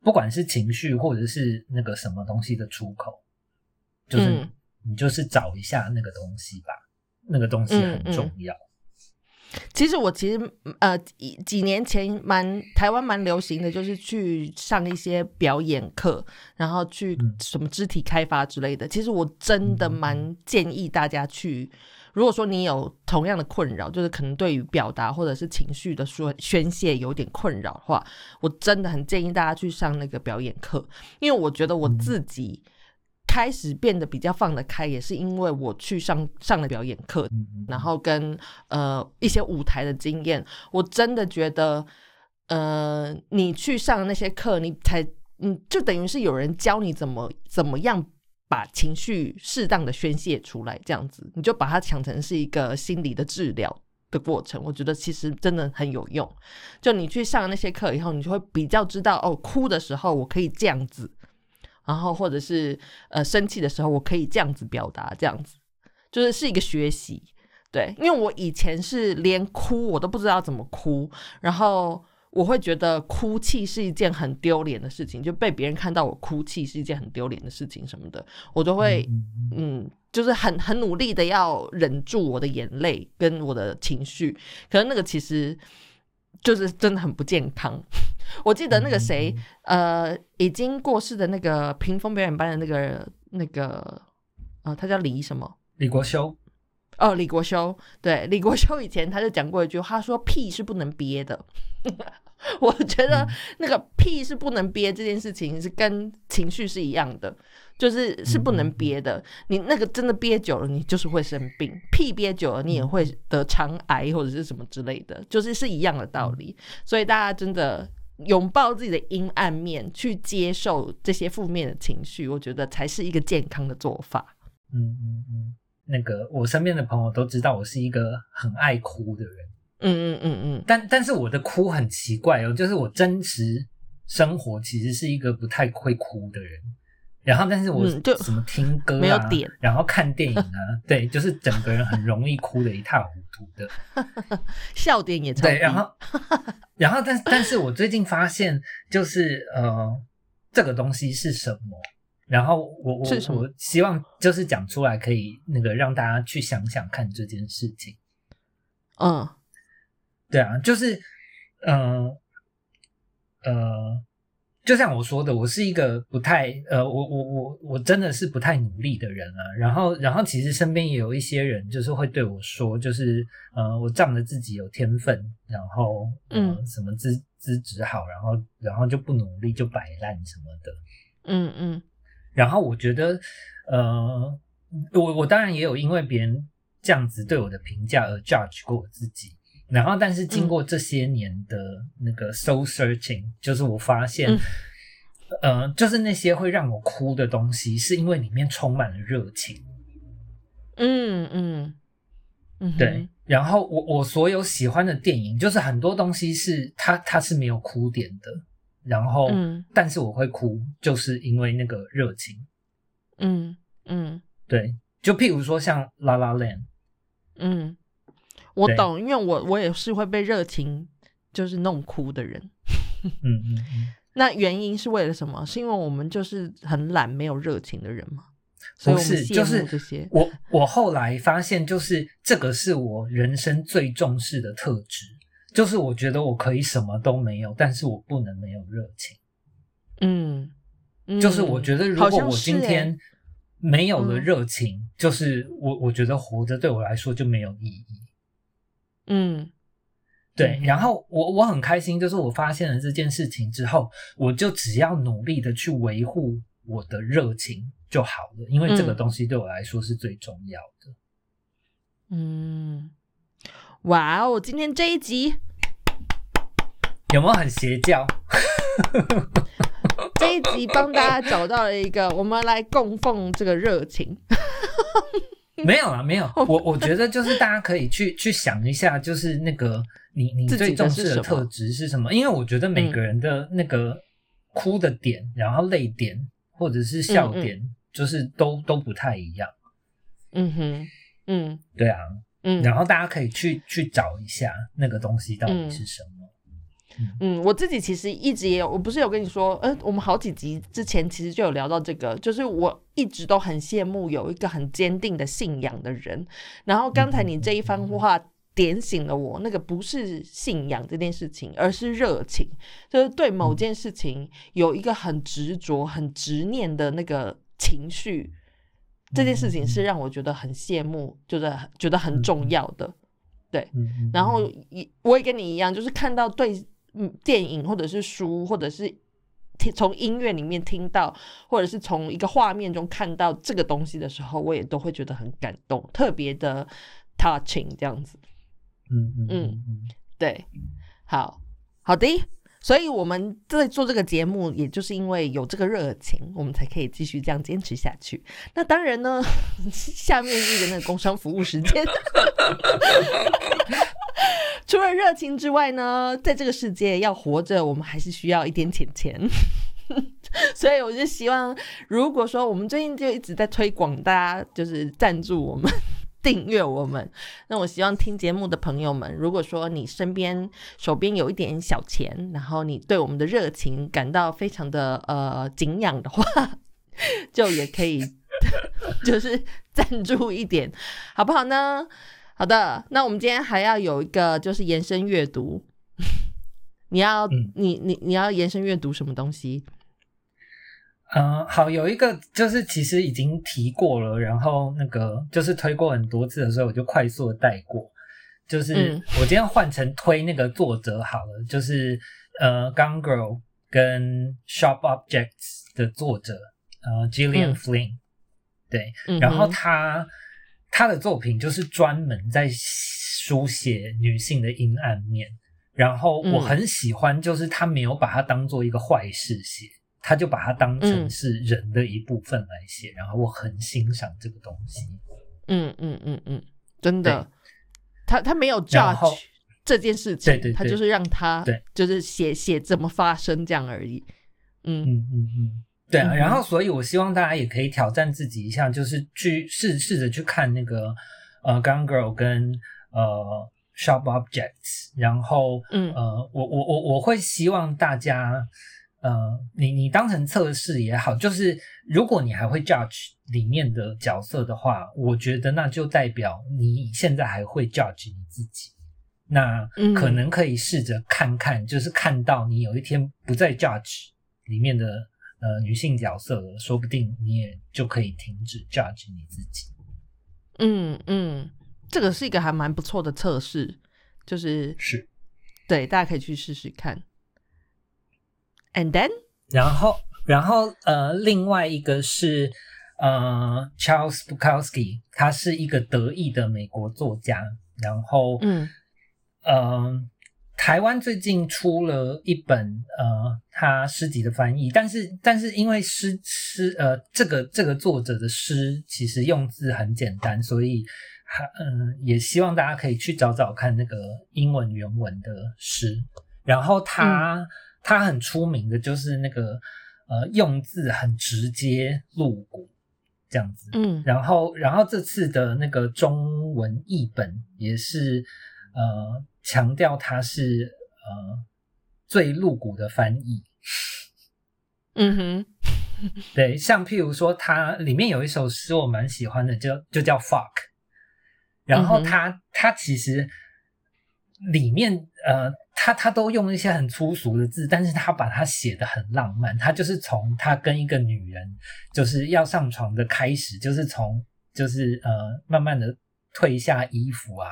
不管是情绪或者是那个什么东西的出口，就是你就是找一下那个东西吧，那个东西很重要。其实我其实呃几几年前蛮台湾蛮流行的，就是去上一些表演课，然后去什么肢体开发之类的。其实我真的蛮建议大家去，如果说你有同样的困扰，就是可能对于表达或者是情绪的说宣泄有点困扰的话，我真的很建议大家去上那个表演课，因为我觉得我自己。开始变得比较放得开，也是因为我去上上了表演课，然后跟呃一些舞台的经验，我真的觉得，呃，你去上那些课，你才嗯，就等于是有人教你怎么怎么样把情绪适当的宣泄出来，这样子，你就把它想成是一个心理的治疗的过程。我觉得其实真的很有用。就你去上那些课以后，你就会比较知道哦，哭的时候我可以这样子。然后或者是呃生气的时候，我可以这样子表达，这样子就是是一个学习，对，因为我以前是连哭我都不知道怎么哭，然后我会觉得哭泣是一件很丢脸的事情，就被别人看到我哭泣是一件很丢脸的事情什么的，我都会嗯，就是很很努力的要忍住我的眼泪跟我的情绪，可是那个其实。就是真的很不健康。我记得那个谁，呃，已经过世的那个屏风表演班的那个那个，呃，他叫李什么？李国修。哦，李国修。对，李国修以前他就讲过一句话，说屁是不能憋的。(laughs) 我觉得那个屁是不能憋这件事情是跟情绪是一样的。就是是不能憋的，你那个真的憋久了，你就是会生病。屁憋久了，你也会得肠癌或者是什么之类的，就是是一样的道理。所以大家真的拥抱自己的阴暗面，去接受这些负面的情绪，我觉得才是一个健康的做法。嗯嗯嗯，那个我身边的朋友都知道我是一个很爱哭的人。嗯嗯嗯嗯，但但是我的哭很奇怪哦，就是我真实生活其实是一个不太会哭的人。然后，但是我就什么听歌啊，然后看电影啊，(laughs) 对，就是整个人很容易哭的一塌糊涂的，(laughs) 笑点也对。然后，(laughs) 然后，但但是我最近发现，就是呃，这个东西是什么。然后我我我希望就是讲出来，可以那个让大家去想想看这件事情。嗯对啊，就是，呃，呃，就像我说的，我是一个不太，呃，我我我我真的是不太努力的人啊。然后，然后其实身边也有一些人，就是会对我说，就是，呃，我仗着自己有天分，然后，呃、嗯什么资资质好，然后，然后就不努力就摆烂什么的。嗯嗯然后我觉得，呃，我我当然也有因为别人这样子对我的评价而 judge 过我自己。然后，但是经过这些年的那个 soul searching，、就是我发现，嗯。呃，就是那些会让我哭的东西，是因为里面充满了热情。嗯嗯。嗯哼，對，然后我我所有喜欢的电影，就是很多东西是它它是没有哭点的，然后，嗯。但是我会哭，就是因为那个热情。嗯嗯。对，就譬如说像 La La Land。嗯，我懂，因为我我也是会被热情就是弄哭的人。(laughs) 嗯嗯嗯，那原因是为了什么？是因为我们就是很懒、没有热情的人吗？不是，就是慕这些。我我后来发现，就是这个是我人生最重视的特质，就是我觉得我可以什么都没有，但是我不能没有热情。嗯，嗯就是我觉得，如果我今天没有了嗯热情，就是我我觉得活着对我来说就没有意义。嗯对，嗯然后我我很开心，就是我发现了这件事情之后，我就只要努力的去维护我的热情就好了，因为这个嗯东西对我来说是最重要的。嗯，哇哦！今天这一集，有没有很邪教？(laughs) 这一集帮大家找到了一个，我们来供奉这个热情。(laughs) 没有啊，没有。我我觉得就是大家可以去去想一下，就是那个你你最重视的特质是什么？因为我觉得每个人的那个哭的点，然后泪点或者是笑点，就是都都不太一样。嗯哼，嗯对啊，嗯，然后大家可以去去找一下那个东西到底是什么。嗯，我自己其实一直也有，我不是有跟你说，呃，我们好几集之前其实就有聊到这个，就是我一直都很羡慕有一个很坚定的信仰的人。然后刚才你这一番话点醒了我，那个不是信仰这件事情，而是热情，就是对某件事情有一个很执着、很执念的那个情绪。这件事情是让我觉得很羡慕，就是觉得很重要的。对，嗯嗯，然后也我也跟你一样，就是看到对嗯电影或者是书，或者是听从音乐里面听到，或者是从一个画面中看到这个东西的时候，我也都会觉得很感动，特别的 touching 这样子。嗯嗯嗯嗯嗯，对，好好的。所以我们在做这个节目，也就是因为有这个热情，我们才可以继续这样坚持下去。那当然呢，(laughs) 下面是一个那个工商服务时间。(laughs) (laughs) 除了热情之外呢，在这个世界要活着，我们还是需要一点钱钱。(laughs) 所以我就希望，如果说我们最近就一直在推广，大家就是赞助我们。(laughs) 订阅我们，那我希望听节目的朋友们，如果说你身边手边有一点小钱，然后你对我们的热情感到非常的呃敬仰的话，就也可以就是赞助一点，好不好呢？好的，那我们今天还要有一个就是延伸阅读，(laughs) 你要、嗯。你你你要延伸阅读什么东西？嗯，好，有一个就是其实已经提过了，然后那个就是推过很多次的时候，我就快速的带过。就是嗯。我今天换成推那个作者好了，就是呃《Gone Girl》跟《Sharp Objects》的作者呃 Gillian 嗯。Flynn，、对，然后他他的作品就是专门在书写女性的阴暗面，然后我嗯很喜欢，就是他没有把它当做一个坏事写，他就把它当成嗯是人的一部分来写，然后我很欣赏这个东西。嗯嗯嗯嗯，真的对，他他没有 judge 这件事情，对对对他就是让他对就是写写怎么发生这样而已。嗯嗯嗯嗯，对啊。然后，所以我希望大家也可以挑战自己一下，就是去试试着去看那个呃《Gone Girl》跟呃《Sharp Objects》，然后嗯呃，我我我我会希望大家呃，你你当成测试也好，就是如果你还会 judge 里面的角色的话，我觉得那就代表你现在还会 judge 你自己。那可能可以试着看看，就是看到你有一天不再 judge 里面的呃女性角色了，说不定你也就可以停止 judge 你自己。嗯嗯，这个是一个还蛮不错的测试，就是是，对，大家可以去试试看。And then，然后，然后，呃，另外一个是，呃，Charles Bukowski，他是一个得意的美国作家。然后，嗯，呃，台湾最近出了一本呃他诗集的翻译，但是，但是因为诗诗呃这个这个作者的诗其实用字很简单，所以还嗯也希望大家可以去找找看那个英文原文的诗。然后他。他很出名的就是那个呃用字很直接露骨这样子，嗯，然后然后这次的那个中文译本也是呃强调他是呃最露骨的翻译，嗯哼，对，像譬如说他里面有一首诗我蛮喜欢的，就就叫 fuck，然后他他其实里面呃。他他都用一些很粗俗的字，但是他把它写的很浪漫。他就是从他跟一个女人就是要上床的开始，就是从就是呃慢慢的褪下衣服啊，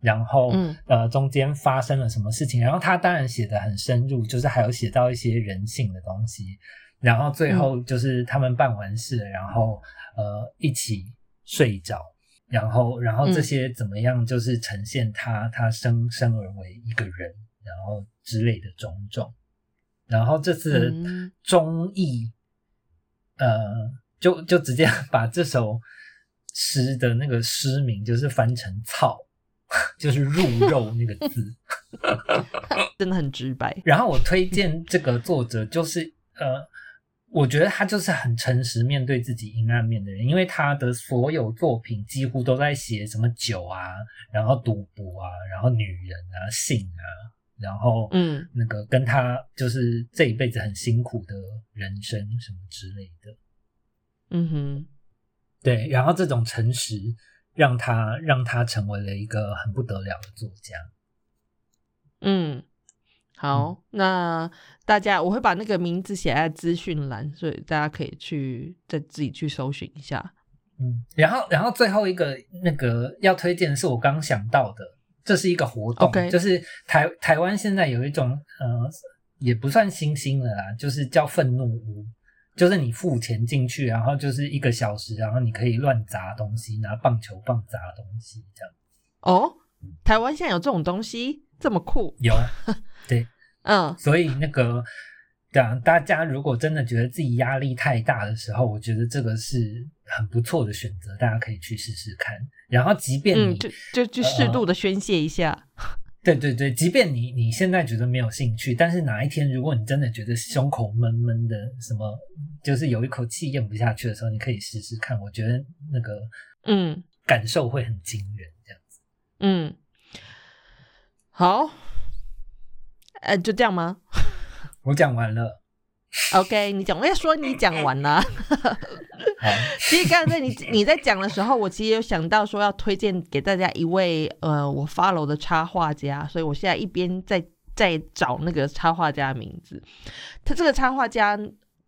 然后呃中间发生了什么事情，然后他当然写的很深入，就是还有写到一些人性的东西，然后最后就是他们办完事，然后呃一起睡着，然后然后这些怎么样，就是呈现他他生生而为一个人。然后之类的种种，然后这次中译，呃，就就直接 (laughs) 把这首诗的那个诗名就是翻成“草”，(laughs) 就是入肉那个字，(laughs) 真的很直白。然后我推荐这个作者，就是呃，我觉得他就是很诚实面对自己阴暗面的人，因为他的所有作品几乎都在写什么酒啊，然后赌博啊，然后女人啊，性啊。然后，嗯，那个跟他就是这一辈子很辛苦的人生什么之类的，嗯哼，对。然后这种诚实让他让他成为了一个很不得了的作家。嗯，好，那大家我会把那个名字写在资讯栏，所以大家可以去再自己去搜寻一下。嗯，然后然后最后一个那个要推荐的是我刚想到的。这是一个活动，就是台台湾现在有一种呃，也不算新兴的啦，就是叫愤怒屋，就是你付钱进去，然后就是一个小时，然后你可以乱砸东西，拿棒球棒砸东西这样。哦，台湾现在有这种东西，这么酷？有，(laughs) 对，嗯，所以那个。对啊，大家如果真的觉得自己压力太大的时候，我觉得这个是很不错的选择，大家可以去试试看。然后，即便你就就就适度的宣泄一下，对对对，即便你你现在觉得没有兴趣，但是哪一天如果你真的觉得胸口闷闷的，什么就是有一口气咽不下去的时候，你可以试试看。我觉得那个嗯感受会很惊人，这样子。嗯，好，呃，就这样吗？(laughs) 我讲完了，OK，你讲，我要说你讲完了。(laughs) 其实刚才在你你在讲的时候，我其实有想到说要推荐给大家一位呃我 follow 的插画家，所以我现在一边在在找那个插画家名字。他这个插画家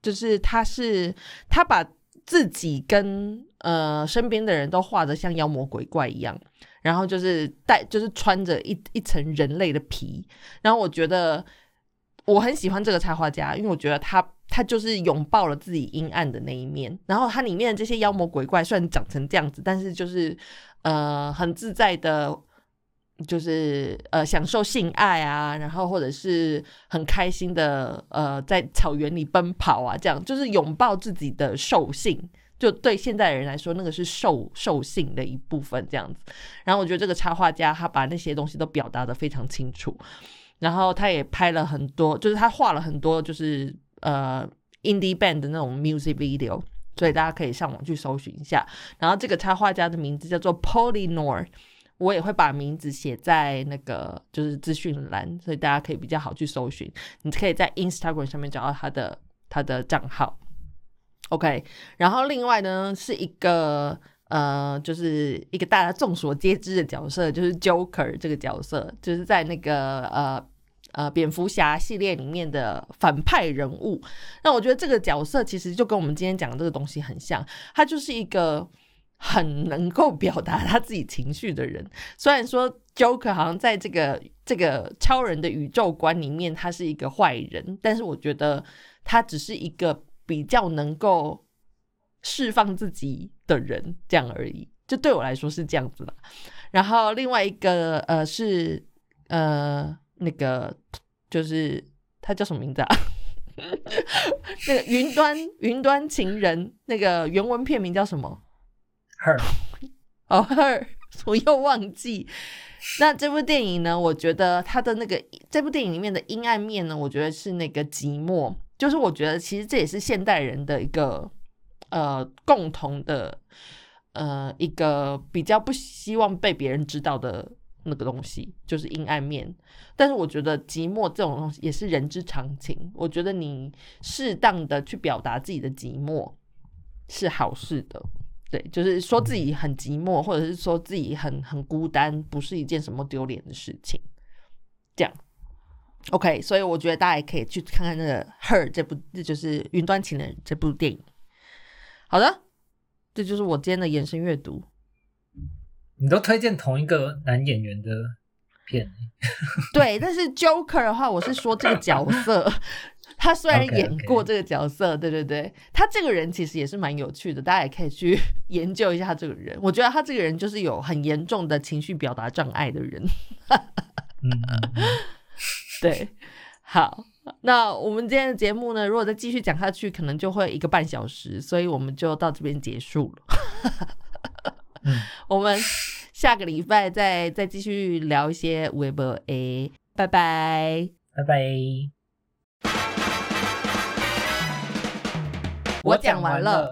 就是他是他把自己跟呃身边的人都画的像妖魔鬼怪一样，然后就是带就是穿着一一层人类的皮，然后我觉得。我很喜欢这个插画家，因为我觉得他他就是拥抱了自己阴暗的那一面。然后他里面的这些妖魔鬼怪虽然长成这样子，但是就是呃很自在的，就是呃享受性爱啊，然后或者是很开心的呃在草原里奔跑啊，这样就是拥抱自己的兽性。就对现代人来说，那个是兽兽性的一部分这样子。然后我觉得这个插画家他把那些东西都表达的非常清楚。然后他也拍了很多，就是他画了很多，就是呃，indie band 的那种 music video，所以大家可以上网去搜寻一下。然后这个插画家的名字叫做 Polynor 我也会把名字写在那个就是资讯栏，所以大家可以比较好去搜寻。你可以在 Instagram 上面找到他的他的账号。OK，然后另外呢是一个呃，就是一个大家众所皆知的角色，就是 Joker 这个角色，就是在那个呃呃蝙蝠侠系列里面的反派人物。那我觉得这个角色其实就跟我们今天讲的这个东西很像，他就是一个很能够表达他自己情绪的人。虽然说 Joker 好像在这个这个超人的宇宙观里面他是一个坏人，但是我觉得他只是一个。比较能够释放自己的人，这样而已。就对我来说是这样子的。然后另外一个呃是呃那个就是他叫什么名字啊？(laughs) 那个云端云端情人那个原文片名叫什么？Her 哦 Her，我又忘记。那这部电影呢？我觉得它的那个这部电影里面的阴暗面呢，我觉得是那个寂寞。就是我觉得，其实这也是现代人的一个呃共同的呃一个比较不希望被别人知道的那个东西，就是阴暗面。但是我觉得寂寞这种东西也是人之常情。我觉得你适当的去表达自己的寂寞是好事的，对，就是说自己很寂寞，或者是说自己很很孤单，不是一件什么丢脸的事情。这样。OK，所以我觉得大家也可以去看看那个《Her》这部，这就是《云端情人》这部电影。好的，这就是我今天的延伸阅读。你都推荐同一个男演员的片？(laughs) 对，但是 Joker 的话，我是说这个角色，(laughs) 他虽然演过这个角色，对对对，他这个人其实也是蛮有趣的，大家也可以去 (laughs) 研究一下这个人。我觉得他这个人就是有很严重的情绪表达障碍的人。嗯。对，好，那我们今天的节目呢，如果再继续讲下去，可能就会一个半小时，所以我们就到这边结束了。嗯，(laughs) 我们下个礼拜再再继续聊一些 Web A，拜拜，拜拜。我讲完了。